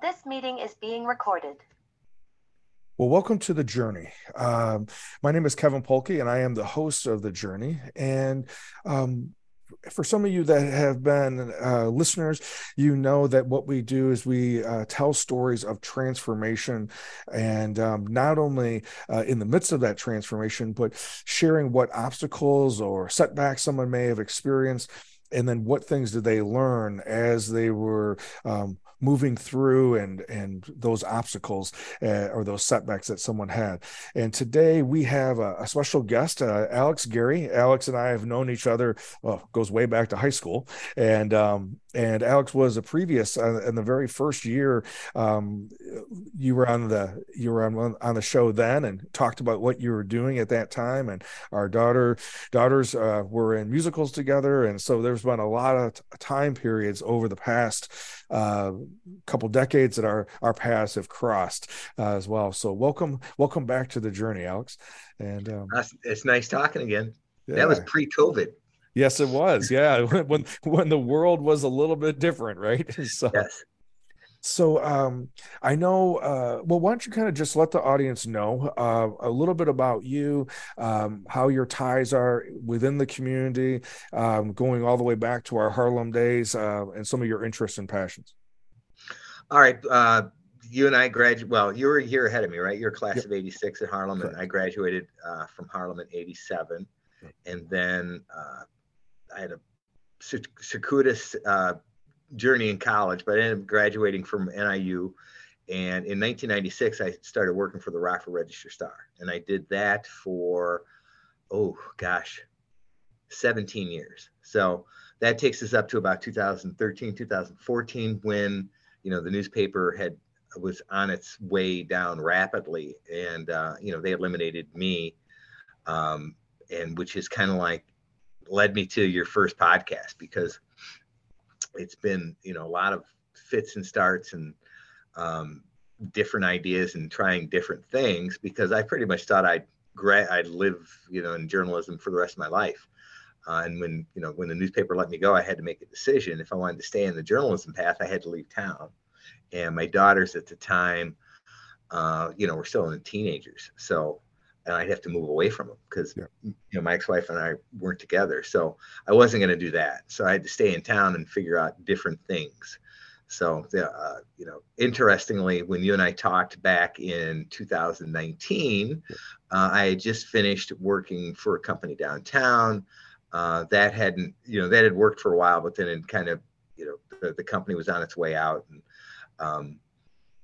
This meeting is being recorded. Well, welcome to the journey. Um, my name is Kevin Polke, and I am the host of the journey. And um, for some of you that have been uh, listeners, you know that what we do is we uh, tell stories of transformation, and um, not only uh, in the midst of that transformation, but sharing what obstacles or setbacks someone may have experienced and then what things did they learn as they were um, moving through and and those obstacles uh, or those setbacks that someone had. And today we have a, a special guest uh, alex gary. Alex and i have known each other goes way back to high school. And um, and Alex was a previous uh, in the very first year. Um, you were on the you were on on the show then and talked about what you were doing at that time. And our daughter daughters uh, were in musicals together, and so there's been a lot of t- time periods over the past uh, couple decades that our our paths have crossed uh, as well. So welcome welcome back to the journey, Alex. And um, it's nice talking again. Yeah. That was pre-COVID. Yes, it was. Yeah, when when the world was a little bit different, right? So, yes. So um, I know. Uh, well, why don't you kind of just let the audience know uh, a little bit about you, um, how your ties are within the community, um, going all the way back to our Harlem days, uh, and some of your interests and passions. All right. Uh, you and I graduated. Well, you were a year ahead of me, right? You're class yep. of '86 at Harlem, Correct. and I graduated uh, from Harlem in '87, and then uh, I had a circuitous uh, journey in college, but I ended up graduating from NIU. And in 1996, I started working for the Rockford Register Star, and I did that for, oh gosh, 17 years. So that takes us up to about 2013, 2014, when you know the newspaper had was on its way down rapidly, and uh, you know they eliminated me, um, and which is kind of like led me to your first podcast because it's been you know a lot of fits and starts and um, different ideas and trying different things because I pretty much thought I'd gra- I'd live you know in journalism for the rest of my life. Uh, and when you know when the newspaper let me go, I had to make a decision. If I wanted to stay in the journalism path, I had to leave town. And my daughters at the time, uh, you know, were still in the teenagers, so and I'd have to move away from him because yeah. you know my ex-wife and I weren't together. So I wasn't going to do that. So I had to stay in town and figure out different things. So uh, you know, interestingly, when you and I talked back in 2019, uh, I had just finished working for a company downtown. Uh, that hadn't, you know, that had worked for a while, but then it kind of, you know, the, the company was on its way out, and um,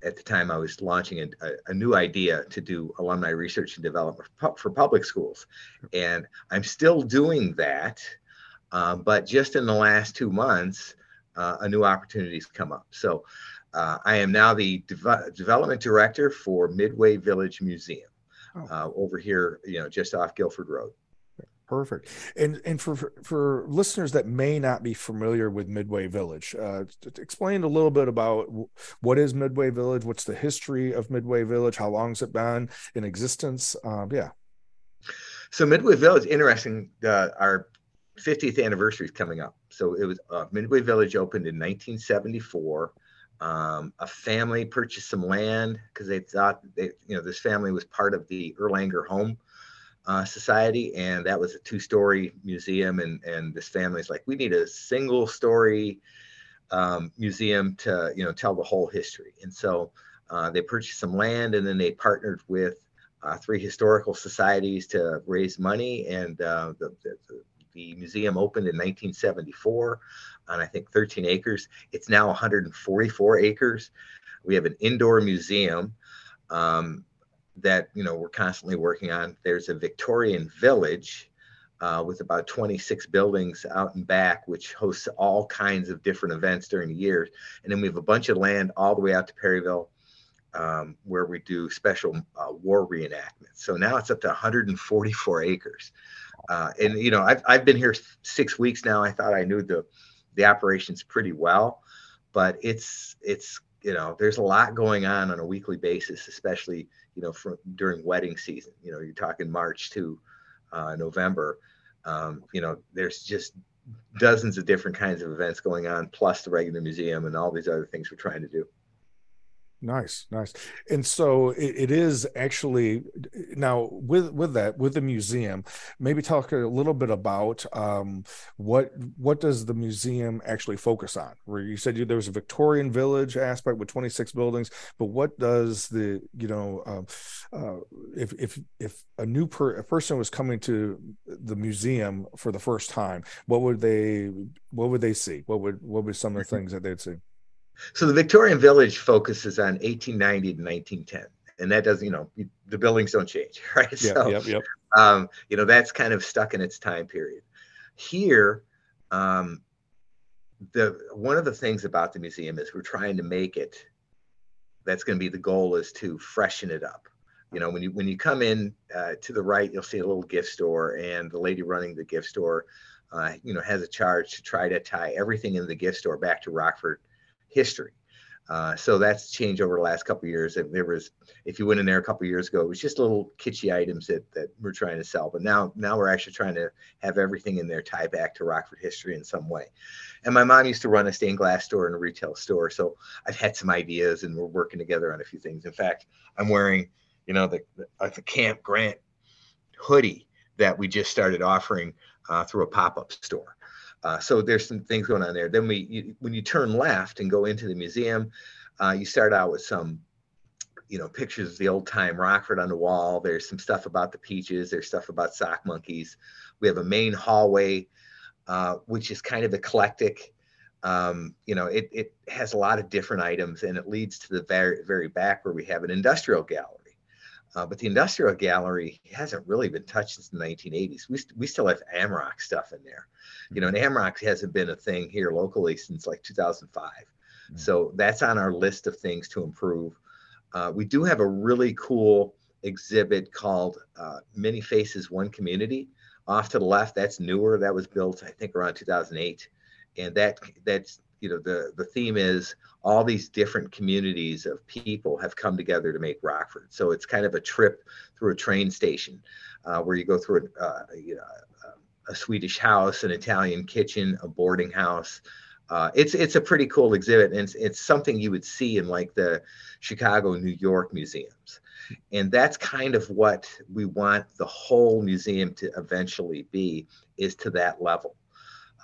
at the time I was launching a, a, new idea to do alumni research and development for public schools. And I'm still doing that. Uh, but just in the last two months, uh, a new opportunity's come up. So uh, I am now the de- development director for Midway Village Museum oh. Uh, over here, you know, just off Guilford Road. Perfect. And and for for listeners that may not be familiar with Midway Village, uh, explain a little bit about what is Midway Village, what's the history of Midway Village, how long has it been in existence? Um, yeah. So Midway Village, is interesting. Uh, our 50th anniversary is coming up. So it was uh, Midway Village opened in 1974. Um, a family purchased some land because they thought they, you know this family was part of the Erlander home uh, Society, and that was a two-story museum. And and this family's like, we need a single-story um, museum to you know tell the whole history. And so uh, they purchased some land, and then they partnered with uh, three historical societies to raise money. And uh, the, the, the museum opened in 1974 on I think 13 acres. It's now 144 acres. We have an indoor museum. Um, that you know we're constantly working on. There's a Victorian village uh, with about 26 buildings out and back, which hosts all kinds of different events during the year. And then we have a bunch of land all the way out to Perryville, um, where we do special uh, war reenactments. So now it's up to 144 acres. Uh, and you know, I've I've been here six weeks now. I thought I knew the the operations pretty well, but it's it's you know, there's a lot going on on a weekly basis, especially you know, from during wedding season. You know, you're talking March to uh, November. Um, you know, there's just dozens of different kinds of events going on, plus the regular museum and all these other things we're trying to do. Nice, nice. And so it, it is actually now with with that with the museum. Maybe talk a little bit about um, what what does the museum actually focus on? Where you said you, there was a Victorian village aspect with 26 buildings, but what does the you know um, uh, if if if a new per, a person was coming to the museum for the first time, what would they what would they see? What would what would some of the mm-hmm. things that they'd see? So the Victorian Village focuses on 1890 to 1910, and that doesn't, you know, the buildings don't change, right? Yep, so, yep, yep. Um, you know, that's kind of stuck in its time period. Here, um, the one of the things about the museum is we're trying to make it. That's going to be the goal is to freshen it up. You know, when you when you come in uh, to the right, you'll see a little gift store, and the lady running the gift store, uh, you know, has a charge to try to tie everything in the gift store back to Rockford history. Uh, so that's changed over the last couple years. And there was, if you went in there a couple years ago, it was just little kitschy items that that we're trying to sell. But now, now we're actually trying to have everything in there tie back to Rockford history in some way. And my mom used to run a stained glass store and a retail store, so I've had some ideas, and we're working together on a few things. In fact, I'm wearing, you know, the the, the Camp Grant hoodie that we just started offering uh, through a pop-up store. Uh, so there's some things going on there. Then we, you, when you turn left and go into the museum, uh, you start out with some, you know, pictures of the old time Rockford on the wall. There's some stuff about the peaches. There's stuff about sock monkeys. We have a main hallway, uh, which is kind of eclectic. Um, you know, it, it has a lot of different items and it leads to the very, very back where we have an industrial gallery. Uh, but the industrial gallery hasn't really been touched since the 1980s. We, st- we still have Amerock stuff in there. You know, and mm-hmm. Hasn't been a thing here locally since like 2005. Mm-hmm. So that's on our list of things to improve. Uh, we do have a really cool exhibit called uh, Many Faces, One Community. Off to the left, that's newer. That was built, I think, around 2008. And that that's you know the the theme is all these different communities of people have come together to make Rockford. So it's kind of a trip through a train station uh, where you go through a, uh, you know, a Swedish house, an Italian kitchen, a boarding house. Uh, it's it's a pretty cool exhibit, and it's, it's something you would see in like the Chicago, New York museums, and that's kind of what we want the whole museum to eventually be is to that level.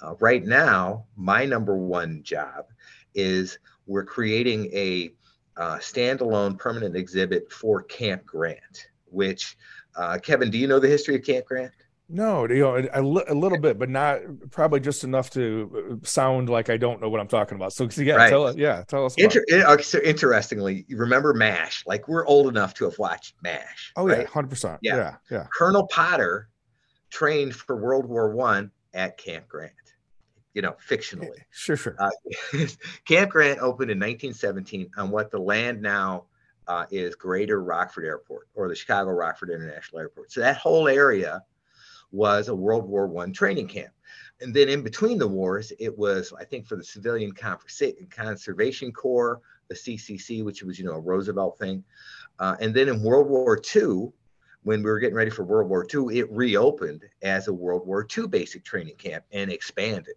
Uh, right now, my number one job is we're creating a uh, standalone permanent exhibit for Camp Grant, which, uh, Kevin, do you know the history of Camp Grant? No, you know, a, a, little bit, but not probably just enough to uh, sound like I don't know what I'm talking about. So, yeah, right. tell us, yeah, tell us. Inter- so interestingly, you remember MASH? Like we're old enough to have watched MASH. Oh right? yeah, hundred percent. Yeah, yeah. Colonel Potter trained for World War One at Camp Grant you know, fictionally. Sure, sure. Uh, Camp Grant opened in 1917 on what the land now uh, is Greater Rockford Airport or the Chicago Rockford International Airport. So that whole area was a World War One training camp. And then in between the wars, it was, I think, for the Civilian Conservation Corps, the CCC, which was, you know, a Roosevelt thing. Uh, and then in World War II, when we were getting ready for World War II, it reopened as a World War II basic training camp and expanded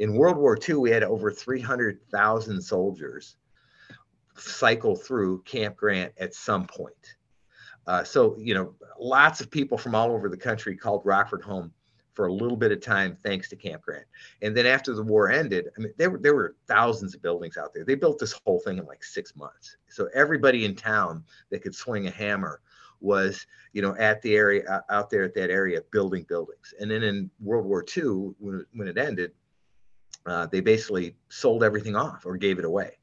in World War II, we had over 300,000 soldiers cycle through Camp Grant at some point. Uh, so, you know, lots of people from all over the country called Rockford home for a little bit of time thanks to Camp Grant. And then after the war ended, I mean, there were there were thousands of buildings out there. They built this whole thing in like six months. So everybody in town that could swing a hammer was, you know, at the area out there at that area building buildings. And then in World War II, when when it ended, uh, they basically sold everything off or gave it away.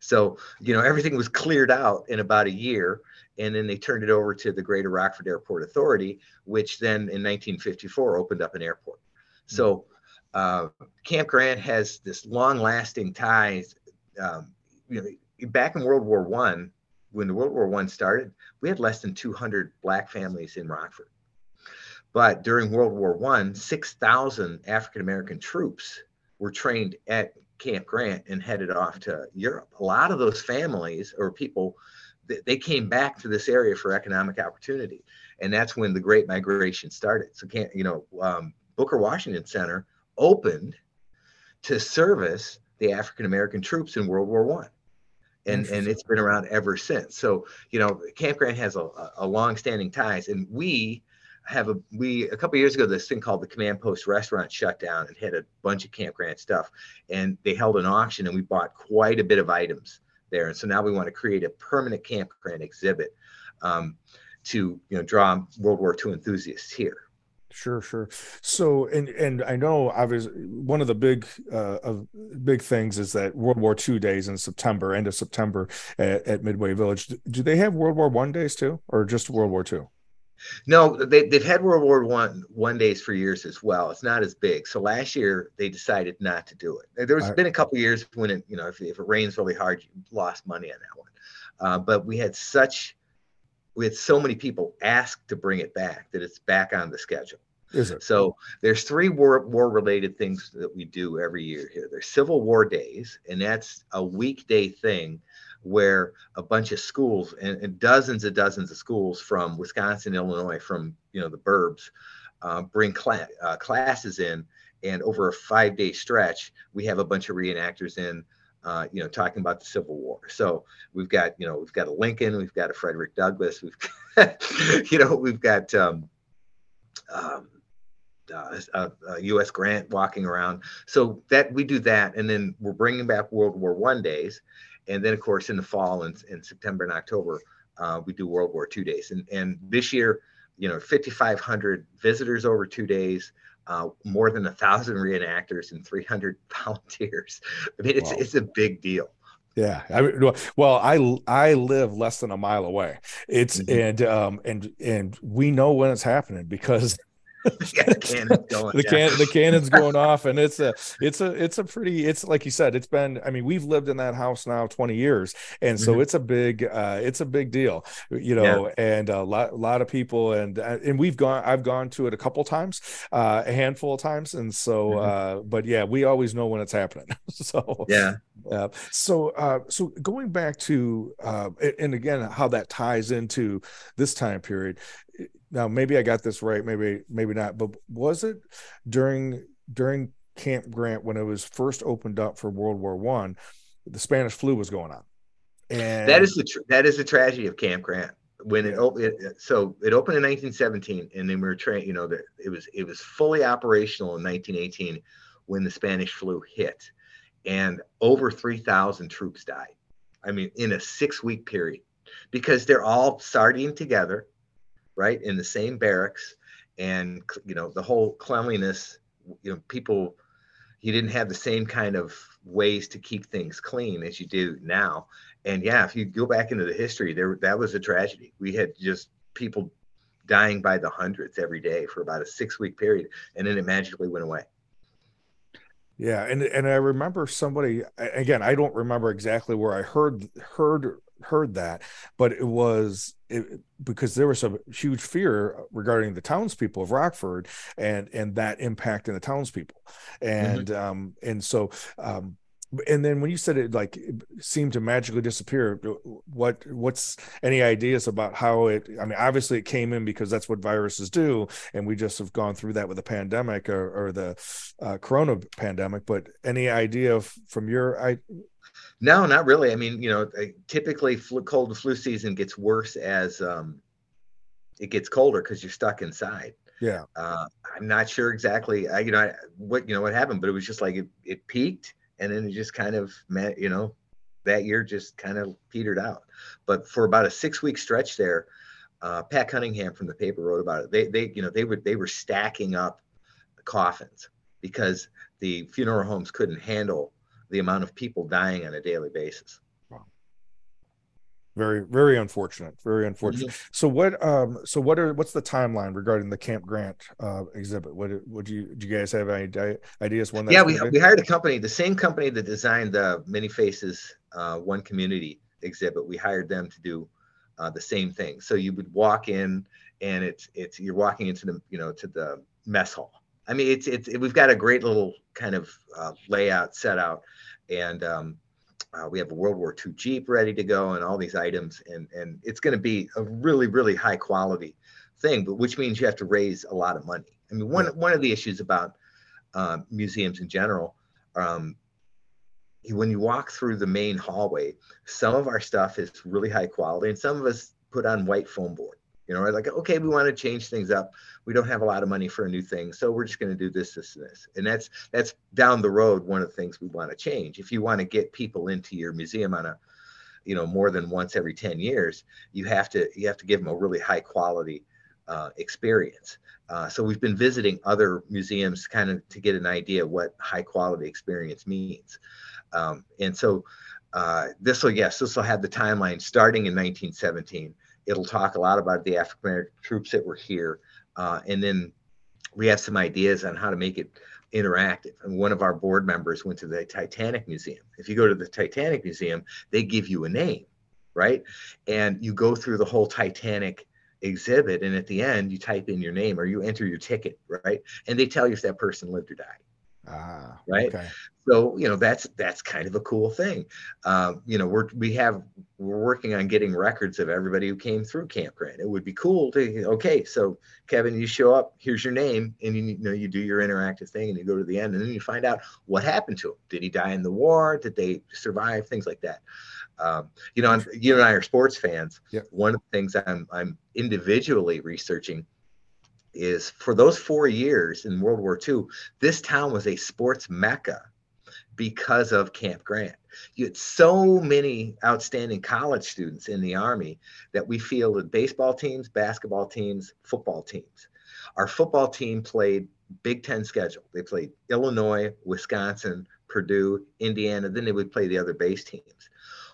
So, you know, everything was cleared out in about a year. And then they turned it over to the Greater Rockford Airport Authority, which then in 1954 opened up an airport. So, uh, Camp Grant has this long lasting ties. Um, you know, back in World War One, when the World War One started, we had less than 200 black families in Rockford. But during World War One, 6,000 African American troops were trained at Camp Grant and headed off to Europe. A lot of those families or people, they came back to this area for economic opportunity, and that's when the Great Migration started. So, can't you know, um, Booker Washington Center opened to service the African American troops in World War One. and and it's been around ever since. So you know, Camp Grant has a, a long-standing ties, and we have a we a couple years ago this thing called the Command Post Restaurant shut down and had a bunch of Camp Grant stuff, and they held an auction, and we bought quite a bit of items there, and so now we want to create a permanent Camp Grant exhibit um, to you know draw World War II enthusiasts here. Sure, sure. So, and and I know obviously one of the big uh, of big things is that World War II days in September, end of September at, at Midway Village. Do they have World War One days too, or just World War II? No, they, they've had World War One one days for years as well. It's not as big. So last year they decided not to do it. There has been a couple years when it, you know, if, if it rains really hard, you lost money on that one. Uh, but we had such we had so many people ask to bring it back that it's back on the schedule. Is it? So there's three war war related things that we do every year here. There's Civil War days, and that's a weekday thing where a bunch of schools and, and dozens and dozens of schools from Wisconsin, Illinois, from you know the burbs, uh, bring cl- uh, classes in, and over a five day stretch, we have a bunch of reenactors in uh, you know, talking about the Civil War. So we've got, you know, we've got a Lincoln, we've got a Frederick Douglass, we've, got, you know, we've got um, um, uh, U.S. Grant walking around. So that we do that, and then we're bringing back World War One days, and then of course in the fall and in, in September and October uh, we do World War II days. And and this year, you know, 5,500 visitors over two days uh, more than a thousand reenactors and 300 volunteers. I mean, it's wow. it's a big deal. Yeah, I mean, well, I I live less than a mile away. It's mm-hmm. and um and and we know when it's happening because yeah, the cannon's going. the, can, the cannon's going off, and it's a it's a it's a pretty it's like you said. It's been. I mean, we've lived in that house now twenty years, and so mm-hmm. it's a big uh, it's a big deal, you know. Yeah. And a lot a lot of people, and uh, and we've gone. I've gone to it a couple times, uh, a handful of times, and so. Mm-hmm. Uh, but yeah, we always know when it's happening. so yeah. Uh, so uh, so going back to uh, and again how that ties into this time period now maybe I got this right, maybe maybe not, but was it during during Camp Grant when it was first opened up for World War One, the Spanish flu was going on, and that is the tr- that is the tragedy of Camp Grant when it opened. So it opened in 1917, and then we were trained. You know that it was it was fully operational in 1918 when the Spanish flu hit, and over 3,000 troops died. I mean, in a six week period, because they're all sardine together right in the same barracks and you know the whole cleanliness you know people you didn't have the same kind of ways to keep things clean as you do now. And yeah if you go back into the history there that was a tragedy. We had just people dying by the hundreds every day for about a six week period and then it magically went away. Yeah and and i remember somebody again i don't remember exactly where i heard heard heard that, but it was it, because there was a huge fear regarding the townspeople of Rockford and and that impact in the townspeople, and mm-hmm. um and so um and then when you said it like it seemed to magically disappear what what's any ideas about how it i mean obviously it came in because that's what viruses do and we just have gone through that with the pandemic or, or the uh, corona pandemic but any idea from your I, no, not really. I mean, you know, typically flu, cold and flu season gets worse as um, it gets colder because you're stuck inside. Yeah. Uh, I'm not sure exactly. I, you know, I, what you know what happened, but it was just like it, it peaked and then it just kind of, met. you know, that year just kind of petered out. But for about a six week stretch there, uh, Pat Cunningham from the paper wrote about it. They, they, you know, they would they were stacking up coffins because the funeral homes couldn't handle the amount of people dying on a daily basis. Wow. Very, very unfortunate. Very unfortunate. Mm-hmm. So what? Um. So what are? What's the timeline regarding the Camp Grant uh, exhibit? What? Would you? Do you guys have any ideas when? yeah, we we hired a company, the same company that designed the Many Faces uh, One Community exhibit. We hired them to do uh, the same thing. So you would walk in, and it's it's you're walking into the you know to the mess hall. I mean, it's it's it, we've got a great little kind of uh, layout set out and um, uh, we have a World War II Jeep ready to go and all these items, and and it's going to be a really really high quality thing, but which means you have to raise a lot of money. I mean, one one of the issues about uh, museums in general, um, when you walk through the main hallway, some of our stuff is really high quality, and some of us put on white foam board. You know, like, okay, we want to change things up. We don't have a lot of money for a new thing, so we're just going to do this, this, and this. And that's that's down the road one of the things we want to change. If you want to get people into your museum on a, you know, more than once every ten years, you have to you have to give them a really high quality uh, experience. Uh, so we've been visiting other museums kind of to get an idea what high quality experience means. Um, and so uh, this will, yes, this will have the timeline starting in 1917. It'll talk a lot about the African American troops that were here. Uh, and then we have some ideas on how to make it interactive. And one of our board members went to the Titanic Museum. If you go to the Titanic Museum, they give you a name, right? And you go through the whole Titanic exhibit. And at the end, you type in your name or you enter your ticket, right? And they tell you if that person lived or died. Ah, right. Okay. So you know that's that's kind of a cool thing. Um, you know we're we have we're working on getting records of everybody who came through Camp Grant. It would be cool to okay, so Kevin, you show up, here's your name, and you, you know you do your interactive thing, and you go to the end, and then you find out what happened to him. Did he die in the war? Did they survive? Things like that. Um, you know, you and I are sports fans. Yep. One of the things I'm I'm individually researching is for those four years in World War II, this town was a sports mecca because of Camp Grant. You had so many outstanding college students in the Army that we fielded baseball teams, basketball teams, football teams. Our football team played Big Ten schedule. They played Illinois, Wisconsin, Purdue, Indiana, then they would play the other base teams.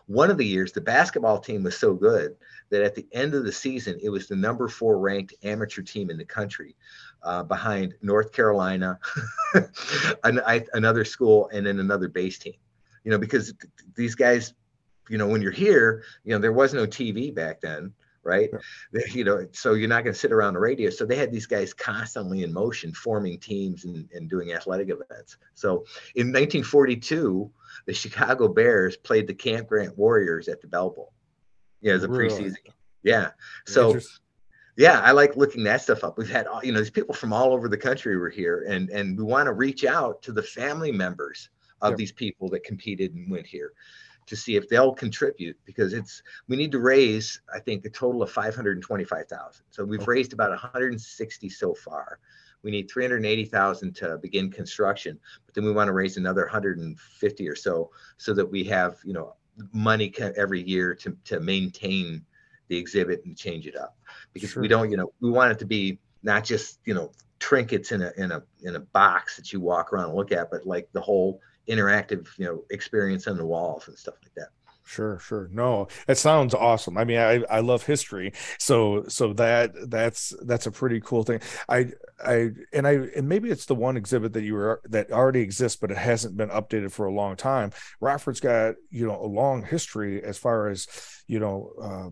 One of the years, the basketball team was so good that at the end of the season, it was the number four ranked amateur team in the country, uh, behind North Carolina, another school, and then another base team. You know, because these guys, you know, when you're here, you know, there was no TV back then right? You know, so you're not going to sit around the radio. So they had these guys constantly in motion, forming teams and, and doing athletic events. So in 1942, the Chicago Bears played the Camp Grant Warriors at the Bell Bowl. Yeah, as a really? preseason. Yeah. So yeah, I like looking that stuff up. We've had all, you know these people from all over the country were here, and and we want to reach out to the family members of yep. these people that competed and went here to see if they'll contribute because it's we need to raise I think a total of 525,000. So we've okay. raised about 160 so far. We need 380,000 to begin construction, but then we want to raise another 150 or so so that we have, you know, money every year to to maintain the exhibit and change it up because sure. we don't, you know, we want it to be not just, you know, trinkets in a in a in a box that you walk around and look at, but like the whole interactive, you know, experience on the walls and stuff like that. Sure, sure. No, it sounds awesome. I mean, I I love history, so so that that's that's a pretty cool thing. I I and I and maybe it's the one exhibit that you were that already exists, but it hasn't been updated for a long time. Rockford's got you know a long history as far as you know. Uh,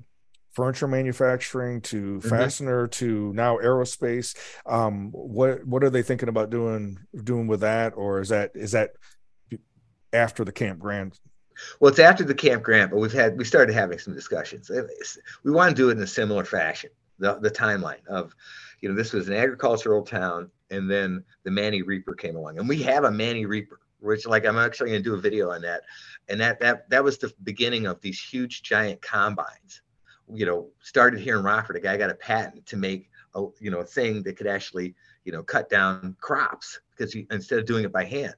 furniture manufacturing to mm-hmm. fastener to now aerospace um what what are they thinking about doing doing with that or is that is that after the Camp Grant? Well, it's after the Camp Grant, but we've had we started having some discussions. We want to do it in a similar fashion. The the timeline of, you know, this was an agricultural town, and then the Manny Reaper came along, and we have a Manny Reaper, which like I'm actually going to do a video on that, and that that that was the beginning of these huge giant combines. You know, started here in Rockford. A guy got a patent to make a you know a thing that could actually you know cut down crops because instead of doing it by hand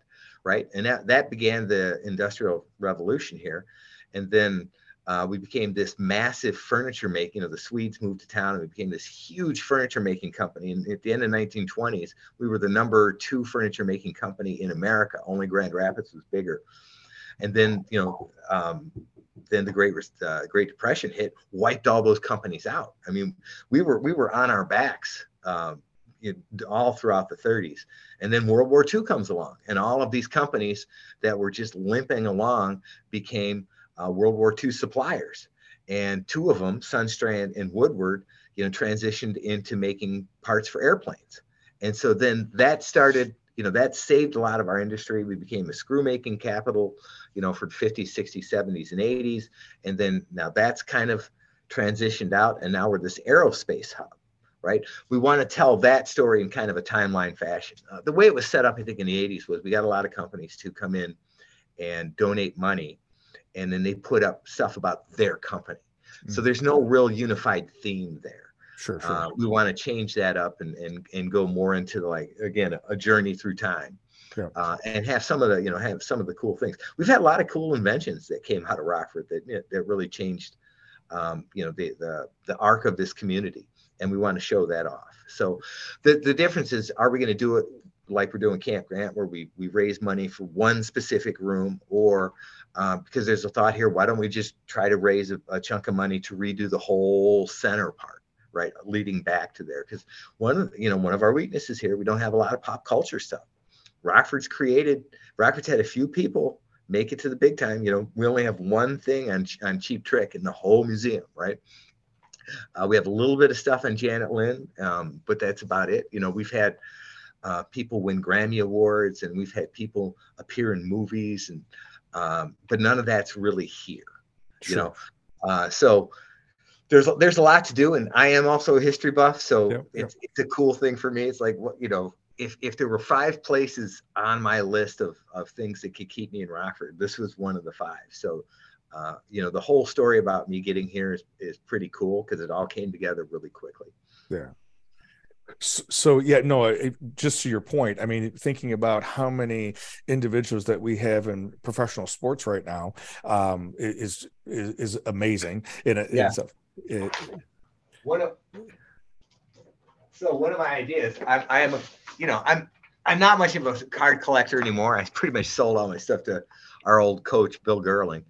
right? And that, that began the industrial revolution here. And then uh, we became this massive furniture making. You know, the Swedes moved to town and we became this huge furniture making company. And at the end of 1920s, we were the number two furniture making company in America. Only Grand Rapids was bigger. And then, you know, um, then the Great uh, Great Depression hit, wiped all those companies out. I mean, we were we were on our backs um, all throughout the 30s. And then World War II comes along, and all of these companies that were just limping along became uh, World War II suppliers. And two of them, Sundstrand and Woodward, you know, transitioned into making parts for airplanes. And so then that started, you know, that saved a lot of our industry. We became a screw making capital, you know, for 50s, 60s, 70s, and 80s. And then now that's kind of transitioned out, and now we're this aerospace hub right? We want to tell that story in kind of a timeline fashion. Uh, the way it was set up, I think, in the 80s was we got a lot of companies to come in and donate money, and then they put up stuff about their company. Mm-hmm. So there's no real unified theme there. Sure, sure. Uh, we want to change that up and, and and go more into the, like again a journey through time, Yeah. uh, and have some of the you know have some of the cool things. We've had a lot of cool inventions that came out of Rockford that that really changed, um, you know, the the the arc of this community, and we want to show that off. So, the the difference is, are we going to do it like we're doing Camp Grant, where we we raise money for one specific room, or um, because there's a thought here, why don't we just try to raise a, a chunk of money to redo the whole center part? right leading back to there because one you know one of our weaknesses here we don't have a lot of pop culture stuff rockford's created rockford's had a few people make it to the big time you know we only have one thing on on cheap trick in the whole museum right uh, we have a little bit of stuff on janet lynn um, but that's about it. You know we've had uh, people win grammy awards and we've had people appear in movies and um, but none of that's really here you know? Uh, so there's there's a lot to do and i am also a history buff so Yep, yep. it's, it's a cool thing for me. It's like what you know if if there were five places on my list of of things that could keep me in rockford this was one of the five. So uh, you know the whole story about me getting here is, is pretty cool because it all came together really quickly Yeah. So, so yeah, no, it, just to your point, I mean, thinking about how many individuals that we have in professional sports right now um, is is, is amazing. And it, Yeah. it's a, it, one of so one of my ideas I, I am a you know i'm i'm not much of a card collector anymore i pretty much sold all my stuff to our old coach bill gerling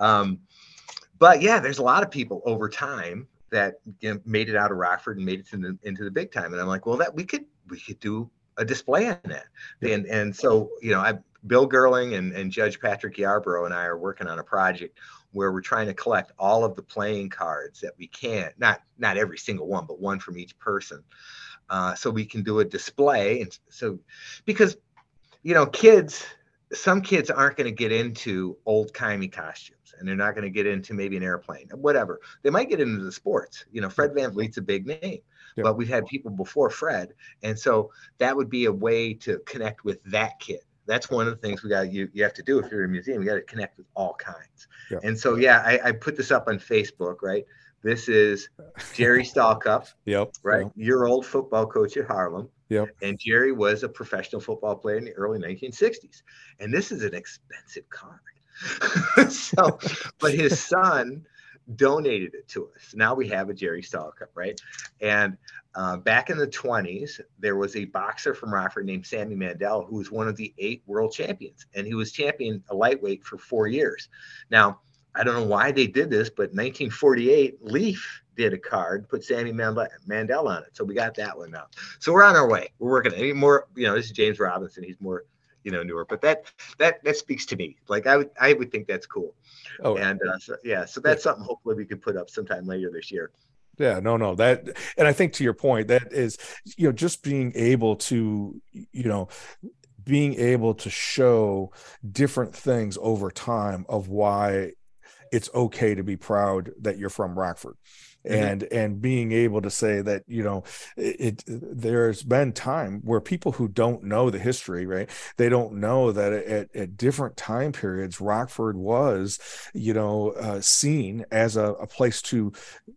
um, but yeah there's a lot of people over time that you know, made it out of rockford and made it to the, into the big time. And i'm like well that we could we could do a display on that. And and so you know i bill gerling and, and judge patrick yarborough and i are working on a project where we're trying to collect all of the playing cards that we can not not every single one but one from each person uh, so we can do a display. And so because you know kids some kids aren't going to get into old timey costumes and they're not going to get into maybe an airplane whatever. They might get into the sports. You know fred VanVleet's a big name Yeah. but we've had people before fred and so that would be a way to connect with that kid. That's one of the things we got you you have to do if you're in a museum you got to connect with all kinds. Yeah. and so yeah I, I put this up on facebook right this is jerry Stalcup, yep. right Yep. your old football coach at harlem Yep. and jerry was a professional football player in the early 1960s and this is an expensive card so but his son donated it to us now we have a jerry Stalcup, right and uh, back in the 20s, there was a boxer from Rockford named Sammy Mandell who was one of the eight world champions, and he was champion a lightweight for four years. Now, I don't know why they did this, but 1948, Leaf did a card, put Sammy Mandell, on it, so we got that one now. So we're on our way. We're working. Any more? You know, this is James Robinson. He's more, you know, newer, but that that that speaks to me. Like I would I would think that's cool. Oh, And uh, so, yeah, so that's something hopefully we could put up sometime later this year. Yeah, no, no, that, and I think to your point, that is, you know, just being able to, you know, being able to show different things over time of why it's okay to be proud that you're from Rockford. Mhm. And and being able to say that you know it, it there's been time where people who don't know the history right they don't know that at, at different time periods Rockford was you know uh, seen as a, a place to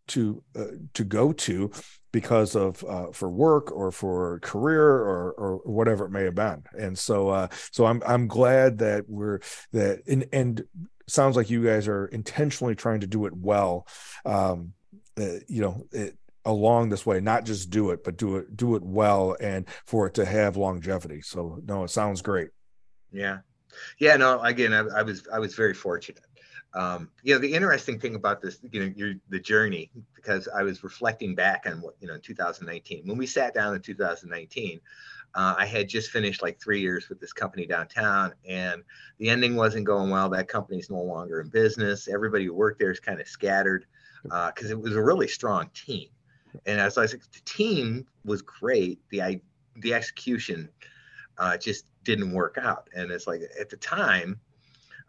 to uh, to go to because of uh, for work or for career or or whatever it may have been and so uh so i'm i'm glad that we're that and and sounds like you guys are intentionally trying to do it well um uh, you know it, along this way not just do it but do it do it well and for it to have longevity so no it sounds great Yeah, yeah. No, again, I, I was I was very fortunate. Um, you know, the interesting thing about this, you know, your the journey, because I was reflecting back on what you know, in 2019, when we sat down in 2019, uh, I had just finished like three years with this company downtown, and the ending wasn't going well. That company's no longer in business. Everybody who worked there is kind of scattered because it was a really strong team. And as I was like, the team was great. The I the execution uh, just didn't work out. And it's like at the time,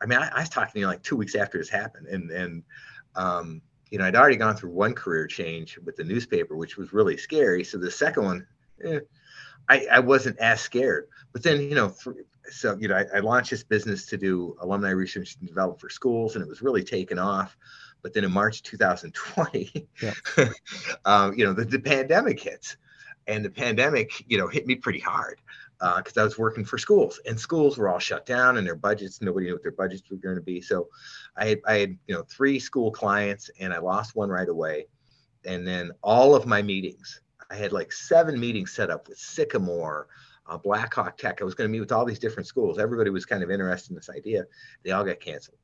I mean, I, I was talking to you like two weeks after this happened, and and um, you know, I'd already gone through one career change with the newspaper, which was really scary. So the second one, eh, I I wasn't as scared. But then you know, for, so you know I, I, launched this business to do alumni research and develop for schools and it was really taken off but then in march 2020 yeah. um, you know the, the pandemic hits and the pandemic you know hit me pretty hard because uh, i was working for schools and schools were all shut down and their budgets nobody knew what their budgets were going to be so I had, I had you know three school clients and i lost one right away and then all of my meetings i had like seven meetings set up with sycamore uh, Blackhawk Tech. I was going to meet with all these different schools. Everybody was kind of interested in this idea. They all got canceled.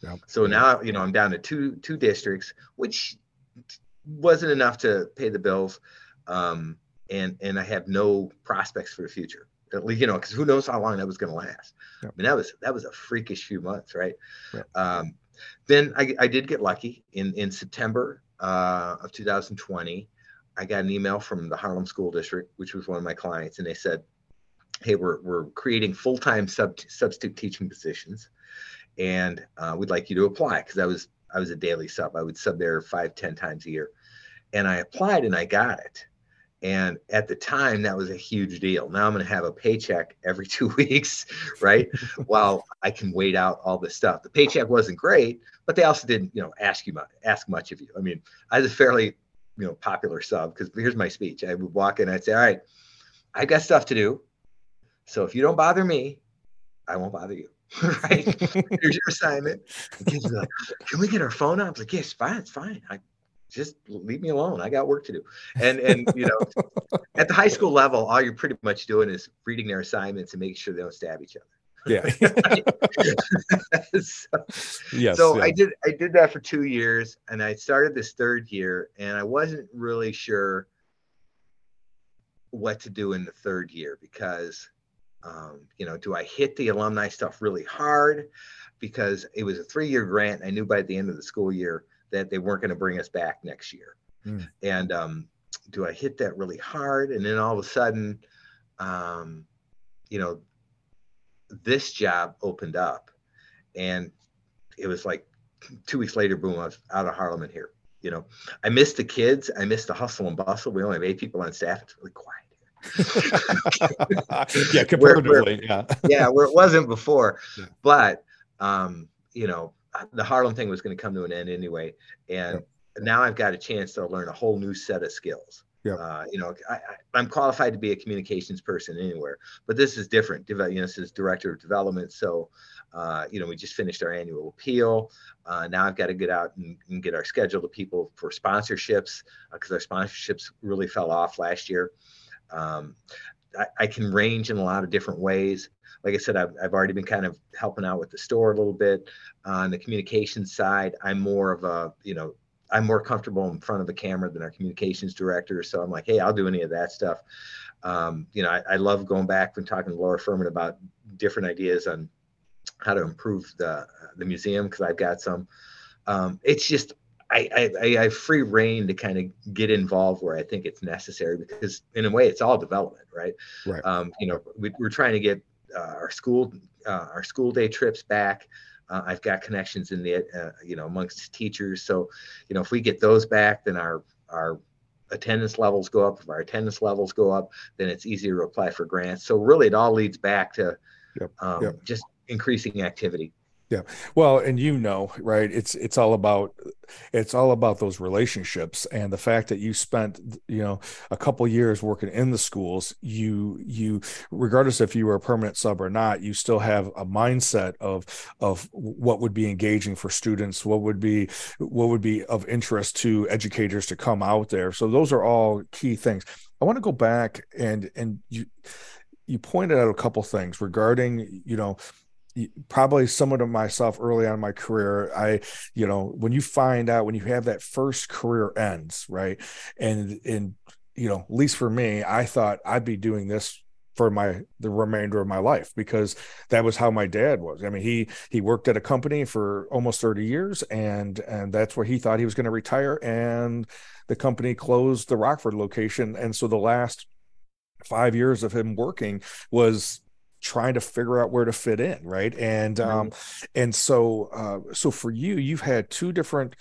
Yep. So now, you know, I'm down to two two districts, which wasn't enough to pay the bills, um, and and I have no prospects for the future. At least, you know, because who knows how long that was going to last. Yep. I mean, that was that was a freakish few months, right? Yep. Um, then I, I did get lucky in in September uh, of 2020. I got an email from the Harlem School District, which was one of my clients, and they said, hey, we're, we're creating full-time sub, substitute teaching positions and uh, we'd like you to apply because I was I was a daily sub. I would sub there five, ten times a year. And I applied and I got it. And at the time, that was a huge deal. Now I'm going to have a paycheck every two weeks, right? While I can wait out all this stuff. The paycheck wasn't great, but they also didn't, you know, ask you much, ask much of you. I mean, I was a fairly, you know, popular sub because here's my speech. I would walk in, I'd say, all right, I've got stuff to do. So if you don't bother me, I won't bother you. right? Here's your assignment. kids like, Can we get our phone was like, Yes, fine, it's fine. I just leave me alone. I got work to do. And and you know, at the high school level, all you're pretty much doing is reading their assignments and making sure they don't stab each other. Yeah. so, yes, so yeah. I did I did that for two years and I started this third year and I wasn't really sure what to do in the third year because um, you know do i hit the alumni stuff really hard because it was a three-year grant i knew by the end of the school year that they weren't going to bring us back next year mm. and um, do i hit that really hard and then all of a sudden um, you know this job opened up and it was like two weeks later boom i was out of harlem and here you know i missed the kids i missed the hustle and bustle we only have eight people on staff it's really quiet yeah, comparatively, where, yeah, yeah, where it wasn't before. Yeah. But um, you know, the Harlem thing was going to come to an end anyway, and yeah. now I've got a chance to learn a whole new set of skills. Yeah. Uh, you know, I, am qualified to be a communications person anywhere, but this is different. You know, this is director of development. So, uh, you know, we just finished our annual appeal. Uh, now I've got to get out and, and, get our schedule to people for sponsorships because uh, our sponsorships really fell off last year. Um, I, I, can range in a lot of different ways. Like I said, I've, I've already been kind of helping out with the store a little bit. on the communications side, I'm more of a, you know, I'm more comfortable in front of the camera than our communications director. So I'm like, hey, I'll do any of that stuff. Um, you know, I, I, love going back and talking to Laura Furman about different ideas on how to improve the the museum because I've got some. Um, it's just I, I, I have free reign to kind of get involved where I think it's necessary because in a way it's all development, right? Right. Um, you know, we, are trying to get uh, our school uh, our school day trips back. Uh, I've got connections in the uh, you know amongst teachers, so you know if we get those back, then our our attendance levels go up. If our attendance levels go up, then it's easier to apply for grants. So really, it all leads back to yep. Um, yep. just increasing activity. Yeah. Well, and you know, right? It's it's all about it's all about those relationships and the fact that you spent, you know, a couple years working in the schools, you you regardless if you were a permanent sub or not, you still have a mindset of of what would be engaging for students, what would be what would be of interest to educators to come out there. So those are all key things. I want to go back and and you you pointed out a couple things regarding, you know, probably similar to myself early on in my career i you know when you find out when you have that first career ends right? And and you know at least for me i thought i'd be doing this for my the remainder of my life because that was how my dad was. I mean he he worked at a company for almost 30 years and and that's where he thought he was going to retire and the company closed the rockford location. And so the last five years of him working was trying to figure out where to fit in right? And um and so uh so for you you've had two different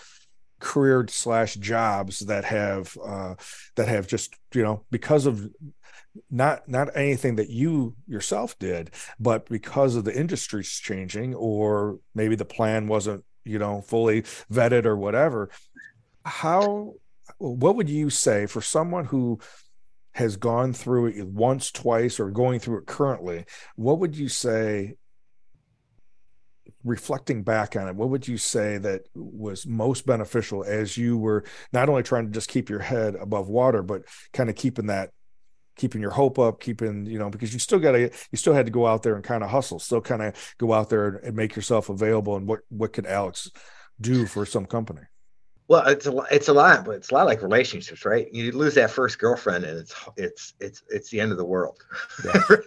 career slash jobs that have uh, that have just you know because of not not anything that you yourself did but because of the industry's changing or maybe the plan wasn't you know fully vetted or whatever how what would you say for someone who has gone through it once twice or going through it currently what would you say reflecting back on it what would you say that was most beneficial as you were not only trying to just keep your head above water but kind of keeping that keeping your hope up, keeping, you know, because you still got to, you still had to go out there and kind of hustle, still kind of go out there and make yourself available. And what, what could Alex do for some company? Well, it's a it's a lot, but it's a lot like relationships, right? You lose that first girlfriend, and it's it's it's it's the end of the world.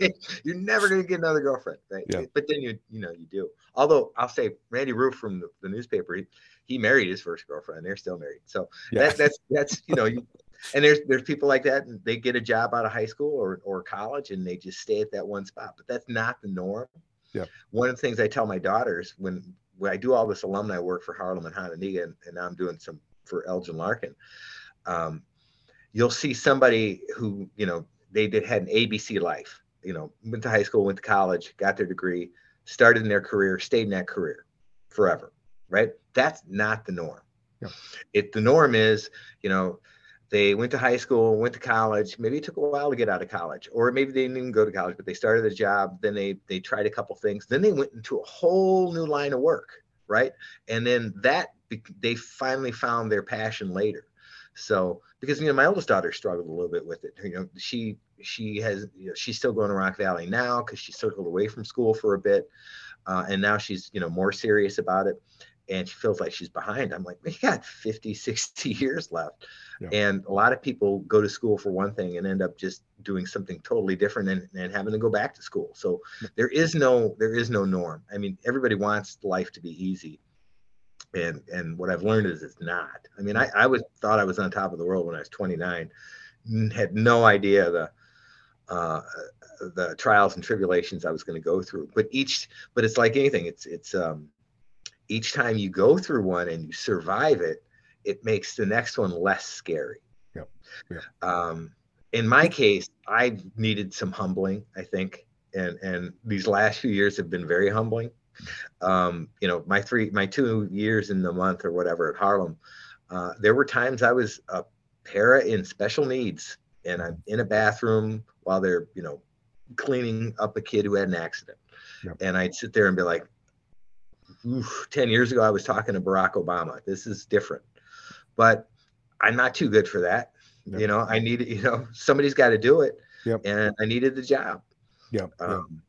Yeah. You're never going to get another girlfriend, right? Yeah. But then you you know you do. Although I'll say Randy Roof from the, the newspaper, he, he, married his first girlfriend. They're still married, so yeah. that, that's that's you know you and there's there's people like that and they get a job out of high school or, or college and they just stay at that one spot but that's not the norm yeah one of the things i tell my daughters when i do all this alumni work for harlem and hononegah and, and now i'm doing some for elgin larkin um, you'll see somebody who you know they did had an abc life you know went to high school went to college got their degree started in their career stayed in that career forever right that's not the norm yeah. it the norm is you know they went to high school, went to college. Maybe it took a while to get out of college, or maybe they didn't even go to college, but they started a job. Then they they tried a couple things. Then they went into a whole new line of work, right? And then that they finally found their passion later. So because you know my oldest daughter struggled a little bit with it. You know she she has you know, she's still going to Rock Valley now because she circled away from school for a bit, uh, and now she's you know more serious about it and she feels like she's behind. I'm like, we got 50, 60 years left. Yeah. And a lot of people go to school for one thing and end up just doing something totally different and, and having to go back to school. So there is no there is no norm. I mean, everybody wants life to be easy. And and what I've learned is it's not. I mean, I, I was thought I was on top of the world when I was 29, had no idea the uh, the trials and tribulations I was going to go through. But each, but it's like anything. It's it's um, each time you go through one and you survive it, it makes the next one less scary. Yep. Yeah. Um, in my case, I needed some humbling, I think, and and these last few years have been very humbling. Um, you know, my three, my two years in the month or whatever at Harlem, uh, there were times I was a para in special needs, and I'm in a bathroom while they're, you know, cleaning up a kid who had an accident, yep. and I'd sit there and be like, oof, 10 years ago, I was talking to Barack Obama. This is different, but I'm not too good for that. Yep. You know, I need, you know, somebody's got to do it. Yep. And I needed the job. Yeah. Um,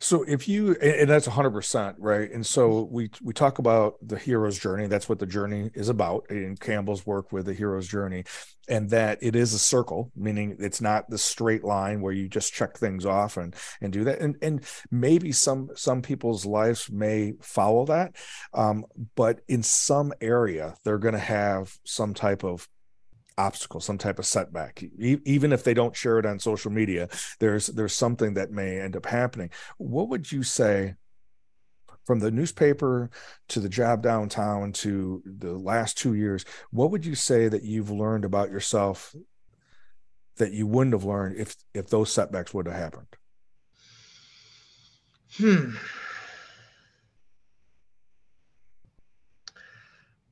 so if you and that's 100% right? And so we we talk about the hero's journey. That's what the journey is about in campbell's work with the hero's journey. And that it is a circle meaning it's not the straight line where you just check things off and and do that. And and maybe some some people's lives may follow that um, but in some area they're going to have some type of obstacle some type of setback. E- even if they don't share it on social media there's there's something that may end up happening. What would you say from the newspaper to the job downtown to the last two years what would you say that you've learned about yourself that you wouldn't have learned if if those setbacks would have happened? Hmm.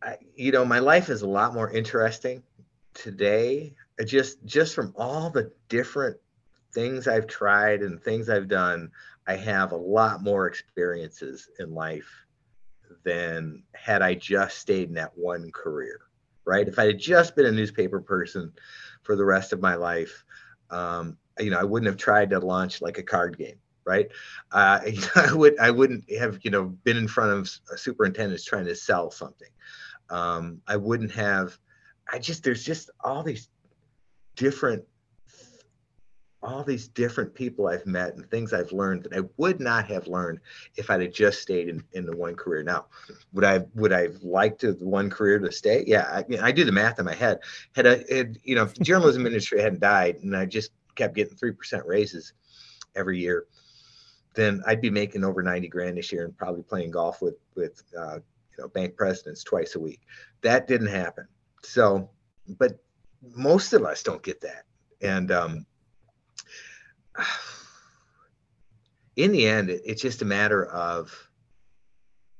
I, you know my life is a lot more interesting today just just from all the different things I've tried and things I've done, I have a lot more experiences in life than had I just stayed in that one career, right? If I had just been a newspaper person for the rest of my life, um, you know, I wouldn't have tried to launch like a card game, right? Uh, I would, I wouldn't have, you know, been in front of a superintendents trying to sell something. Um, I wouldn't have I just there's just all these different all these different people I've met and things I've learned that I would not have learned if I'd have just stayed in, in the one career. Now, would I would I like to the one career to stay? Yeah, I, mean, I do the math in my head. Had I, had, you know, journalism industry hadn't died and I just kept getting three percent raises every year, then I'd be making over ninety grand this year and probably playing golf with with uh, you know, bank presidents twice a week. That didn't happen. So, but most of us don't get that. And um, in the end, it's just a matter of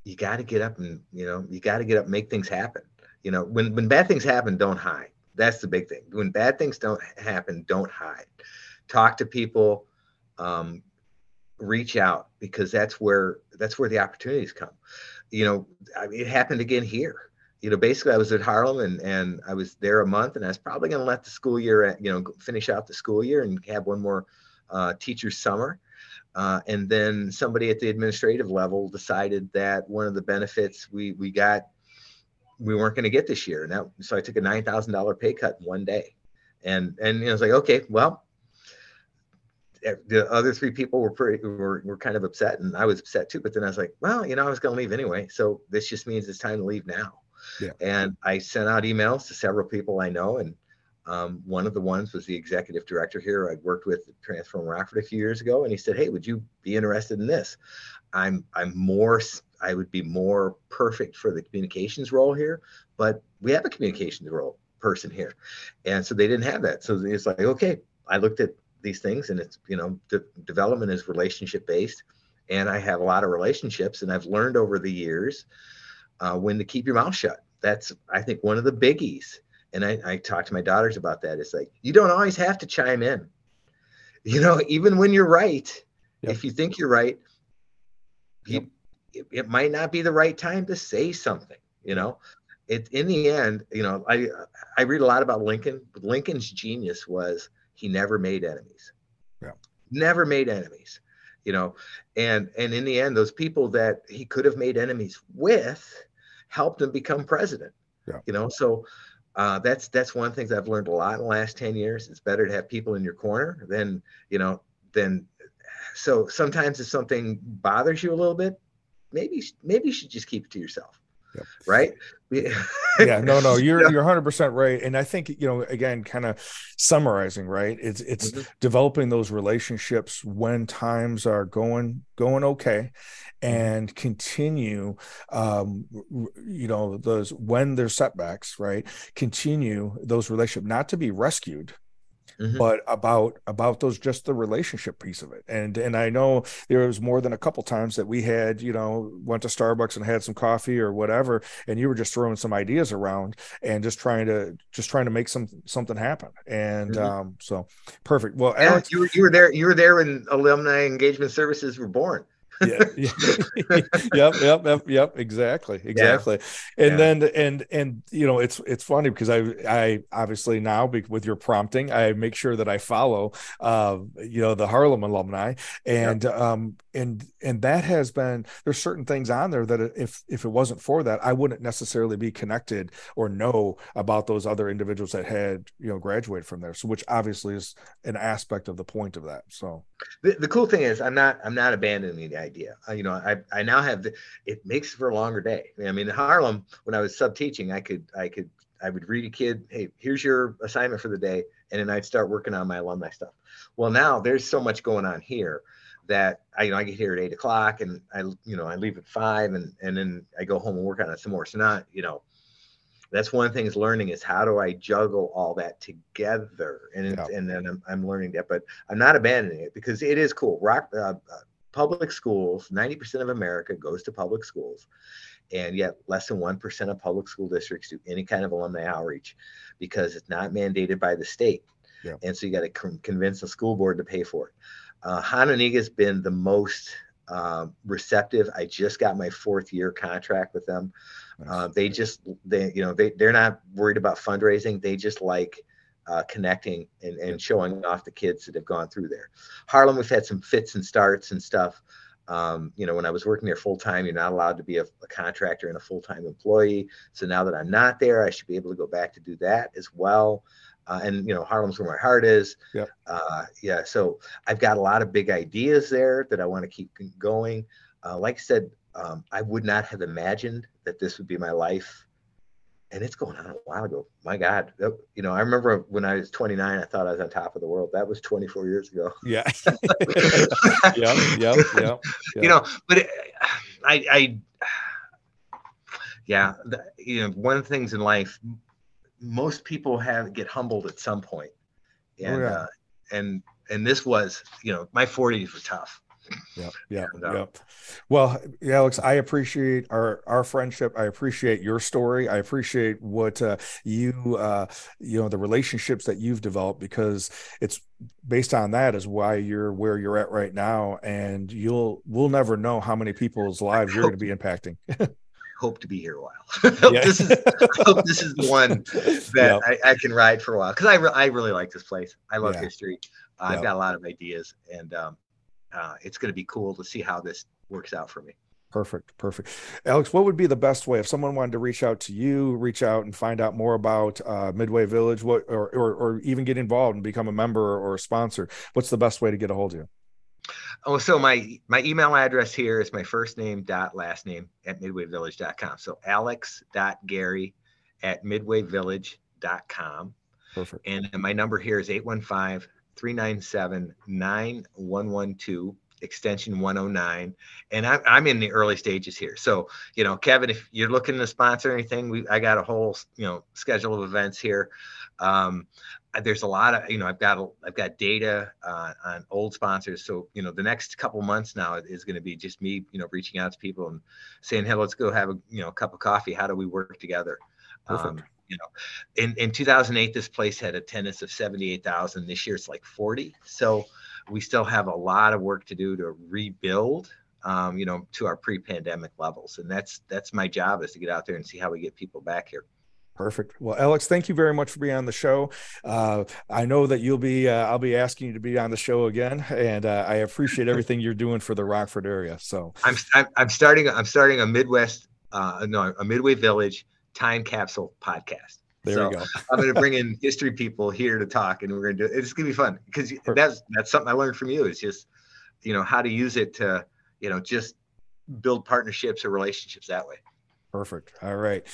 you got to get up and you know you got to get up make things happen. You know, when when bad things happen, don't hide. That's the big thing. When bad things don't happen, don't hide. Talk to people. Um, reach out because that's where that's where the opportunities come. You know, I mean, it happened again here you know, basically I was at Harlem and, and I was there a month and I was probably going to let the school year, you know, finish out the school year and have one more uh, teacher summer. Uh, and then somebody at the administrative level decided that one of the benefits we, we got, we weren't going to get this year. And that, so I took a $9,000 pay cut in one day. And, and you know, I was like, okay, well, eh, the other three people were pretty were, were kind of upset and I was upset too. But then I was like, well, you know, I was going to leave anyway. So this just means it's time to leave now. Yeah. And I sent out emails to several people I know. And um, one of the ones was the executive director here. I'd worked with at Transform Rockford a few years ago, and he said, "Hey, would you be interested in this?" I'm I'm more I would be more perfect for the communications role here, but we have a communications role person here, and so they didn't have that. So it's like, okay, I looked at these things, and it's you know, the development is relationship based, and I have a lot of relationships, and I've learned over the years uh, when to keep your mouth shut. That's I think one of the biggies and I, I talk to my daughters about that. It's like you don't always have to chime in. You know, even when you're right, yep. if you think you're right, you, yep. it, it might not be the right time to say something. You know, it in the end, you know, I I read a lot about Lincoln. Lincoln's genius was he never made enemies. Yeah. Never made enemies. You know, and and in the end, those people that he could have made enemies with helped him become president. Yeah. You know, so uh, that's that's one thing that I've learned a lot in the last 10 years. It's better to have people in your corner than, you know, than so sometimes if something bothers you a little bit, maybe maybe you should just keep it to yourself. Yep. Right? yeah, no, no, you're you're 100 percent right, and I think you know again, kind of summarizing, right? It's it's mm-hmm. developing those relationships when times are going going okay, Mm-hmm. and continue um you know those when there's setbacks right continue those relationships not to be rescued Mm-hmm. but about about those just the relationship piece of it and and i know there was more than a couple times that we had you know went to starbucks and had some coffee or whatever and you were just throwing some ideas around and just trying to just trying to make some something happen and mm-hmm. um so perfect well yeah, you were you were there you were there when alumni engagement services were born yeah, yep yep yep yep exactly exactly yeah. and yeah. then and and you know it's it's funny because i i obviously now with your prompting i make sure that i follow uh you know the harlem alumni and yep. um and and that has been there's certain things on there that if if it wasn't for that i wouldn't necessarily be connected or know about those other individuals that had you know graduated from there so which obviously is an aspect of the point of that so the, the cool thing is i'm not i'm not abandoning the idea. You know, I, I now have the, it makes for a longer day. I mean, in Harlem, when I was sub teaching, I could, I could, I would read a kid, Hey, here's your assignment for the day. And then I'd start working on my alumni stuff. Well, now there's so much going on here that I, you know, I get here at eight o'clock and I, you know, I leave at five and, and then I go home and work on it some more. So not, you know, that's one thing is learning is how do I juggle all that together, and yeah. and then I'm, I'm learning that, but I'm not abandoning it because it is cool. Rock uh, uh public schools, 90% of America goes to public schools, and yet less than 1% of public school districts do any kind of alumni outreach because it's not mandated by the state. Yeah. And so you got to con- convince the school board to pay for it. Uh, Hononegah has been the most uh, receptive. I just got my fourth year contract with them. Nice. Uh, they just, they, you know, they, they're not worried about fundraising. They just like uh, connecting and, and showing off the kids that have gone through there. Harlem, we've had some fits and starts and stuff. Um, you know, when I was working there full time, you're not allowed to be a, a contractor and a full time employee. So now that I'm not there, I should be able to go back to do that as well. Uh, and you know, Harlem's where my heart is. Yeah. Uh, yeah. So I've got a lot of big ideas there that I want to keep going. Uh, like I said, um, I would not have imagined that this would be my life and it's going on a while ago. My God, you know, I remember when I was 29, I thought I was on top of the world. That was 24 years ago. Yeah. yeah, yep, yep, You know, but it, I, I, yeah, the, you know, one of the things in life, most people have get humbled at some point, Oh, and yeah. uh, and and this was, you know, my 40s were tough. yeah yeah And, uh, yeah well alex i appreciate our our friendship. I appreciate your story. I appreciate what uh, you uh you know the relationships that you've developed because it's based on that is why you're where you're at right now. And you'll we'll never know how many people's lives you're going to be impacting Hope to be here a while. Yeah. this is I hope this is the one that Yeah. I, I can ride for a while because I, re- I really like this place. I love Yeah. history. Uh, Yeah. I've got a lot of ideas, and um, uh, it's going to be cool to see how this works out for me. Perfect, perfect. Alex, what would be the best way if someone wanted to reach out to you, reach out and find out more about uh, Midway Village, what or, or or even get involved and become a member or a sponsor? What's the best way to get a hold of you? Oh, so my my email address here is my first name dot last name at midwayvillage.com. So alex dot gary at midwayvillage.com. Perfect. And my number here is 815 397 9112, extension 109. And I'm, I'm in the early stages here. So, you know, Kevin, if you're looking to sponsor anything, we I got a whole, you know, schedule of events here. Um, there's a lot of, you know, I've got, a, I've got data uh, on old sponsors. So, you know, the next couple months now is going to be just me, you know, reaching out to people and saying, hey, let's go have a, you know, a cup of coffee. How do we work together? Perfect. Um, you know, in, in 2008, this place had attendance of 78,000. This year it's like 40. So we still have a lot of work to do to rebuild, um, you know, to our pre-pandemic levels. And that's, that's my job is to get out there and see how we get people back here. Perfect. Well, Alex, thank you very much for being on the show. Uh, I know that you'll be, uh, I'll be asking you to be on the show again, and uh, I appreciate everything you're doing for the Rockford area. So, I'm, I'm, starting, I'm starting a Midwest, uh, no, a Midway Village time capsule podcast. there So we go. I'm going to bring in history people here to talk, and we're going to do. It's going to be fun because that's that's something I learned from you. Is just you know how to use it to you know just build partnerships or relationships that way. Perfect. All right.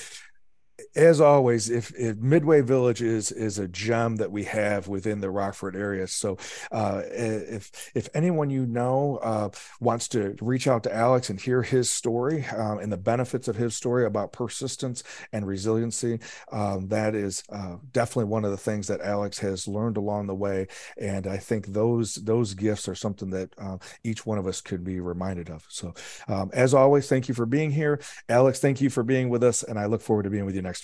As always, if, if Midway Village is is a gem that we have within the Rockford area, so uh, if if anyone you know uh, wants to reach out to Alex and hear his story um, and the benefits of his story about persistence and resiliency, um, that is uh, definitely one of the things that Alex has learned along the way, and I think those those gifts are something that uh, each one of us could be reminded of. So, um, as always, thank you for being here, Alex. Thank you for being with us, and I look forward to being with you next.